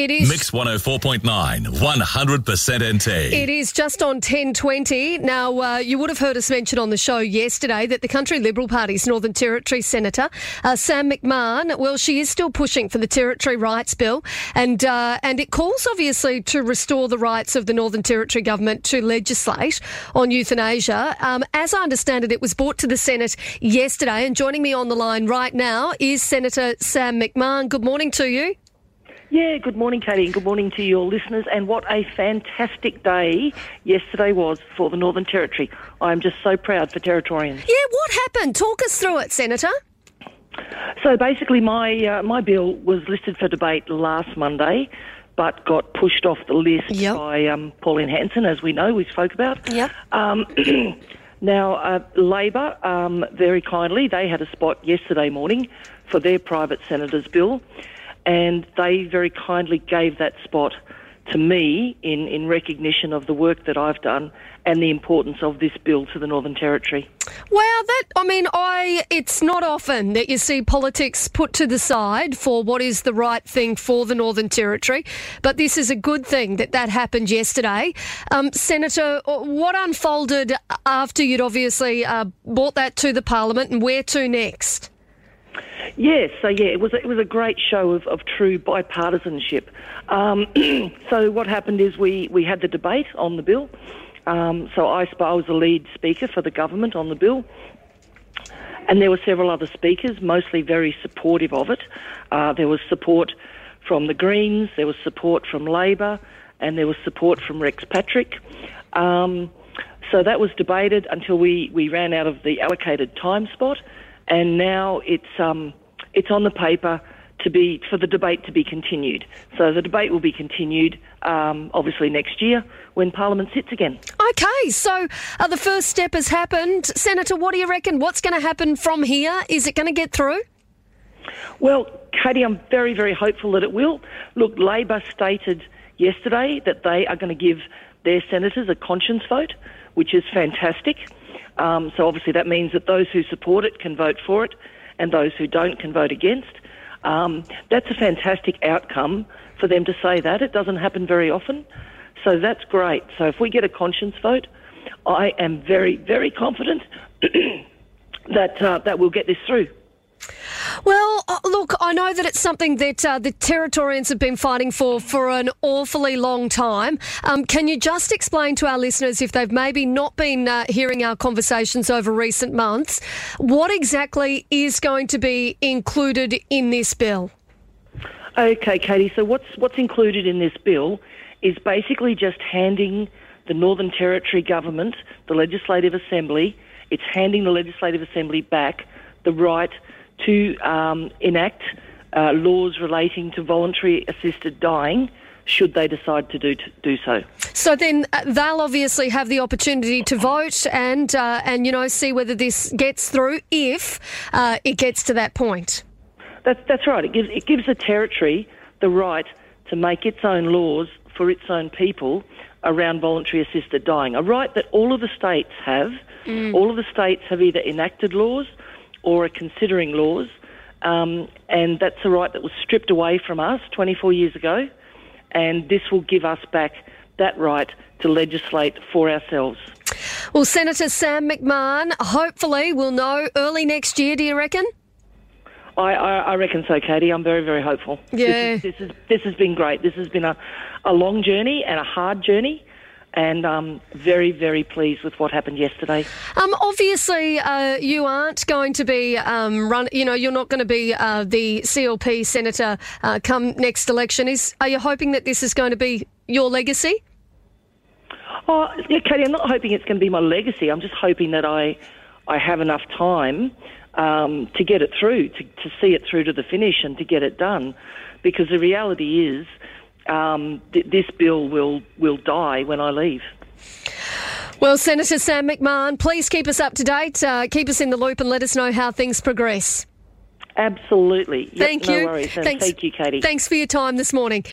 It is. Mix 104.9, 100% NT. It is just on 1020. Now, uh, you would have heard us mention on the show yesterday that the Country Liberal Party's Northern Territory Senator, uh, Sam McMahon, well, she is still pushing for the Territory Rights Bill, and, uh, and it calls, obviously, to restore the rights of the Northern Territory government to legislate on euthanasia. Um, as I understand it, it was brought to the Senate yesterday, and joining me on the line right now is Senator Sam McMahon. Good morning to you. Yeah, good morning, Katie, and good morning to your listeners. And what a fantastic day yesterday was for the Northern Territory. I'm just so proud for Territorians. Yeah, what happened? Talk us through it, Senator. So basically, my uh, my bill was listed for debate last Monday, but got pushed off the list Yep. by um, Pauline Hanson, as we know, we spoke about. Yep. Um, now, uh, Labor, um, very kindly, they had a spot yesterday morning for their private senator's bill, and they very kindly gave that spot to me in, in recognition of the work that I've done and the importance of this bill to the Northern Territory. Wow, that I mean, I it's not often that you see politics put to the side for what is the right thing for the Northern Territory, but this is a good thing that that happened yesterday. Um, Senator, what unfolded after you'd obviously uh, brought that to the Parliament, and where to next? Yes, so yeah, it was a, it was a great show of, of true bipartisanship. Um, so what happened is we, we had the debate on the bill. Um, so I, I was the lead speaker for the government on the bill, and there were several other speakers, mostly very supportive of it. Uh, there was support from the Greens, there was support from Labor, and there was support from Rex Patrick. Um, so that was debated until we, we ran out of the allocated time spot, and now it's um, it's on the paper to be for the debate to be continued. So the debate will be continued, um, obviously next year when Parliament sits again. Okay, so uh, the first step has happened. Senator, what do you reckon? What's going to happen from here? Is it going to get through? Well, Katie, I'm very, very hopeful that it will. Look, Labor stated yesterday that they are going to give their senators a conscience vote, which is fantastic. Um, so obviously that means that those who support it can vote for it, and those who don't can vote against. Um, that's a fantastic outcome for them to say that. It doesn't happen very often, so that's great. So if we get a conscience vote, I am very, very confident that uh, that we'll get this through. Well, uh, look, I know that it's something that uh, the Territorians have been fighting for for an awfully long time. Um, can you just explain to our listeners, if they've maybe not been uh, hearing our conversations over recent months, what exactly is going to be included in this bill? Okay, Katie. So what's what's included in this bill is basically just handing the Northern Territory government, the Legislative Assembly, it's handing the Legislative Assembly back the right to um, enact uh, laws relating to voluntary assisted dying, should they decide to do to do so. So then uh, they'll obviously have the opportunity to vote and uh, and you know see whether this gets through if uh, it gets to that point. That's that's right. It gives it gives the territory the right to make its own laws for its own people around voluntary assisted dying. A right that all of the states have. All of the states have either enacted laws or are considering laws, um, and that's a right that was stripped away from us 24 years ago. And this will give us back that right to legislate for ourselves. Well, Senator Sam McMahon, hopefully we'll know early next year. Do you reckon? I, I, I reckon so, Katie. I'm very, very hopeful. Yeah. This, is, this, is, this has been great. This has been a, a long journey and a hard journey, and um, very, very pleased with what happened yesterday. Um, obviously, uh, you aren't going to be um, run. You know, you're not going to be uh, the CLP senator uh, come next election. Is are you hoping that this is going to be your legacy? Oh, yeah, Katie, I'm not hoping it's going to be my legacy. I'm just hoping that I, I have enough time um, to get it through, to, to see it through to the finish and to get it done. Because the reality is, um, th- this bill will, will die when I leave. Well, Senator Sam McMahon, please keep us up to date. Uh, keep us in the loop and let us know how things progress. Absolutely. Yep, Thank no you. worries. Thanks. thank you, Katie. Thanks for your time this morning.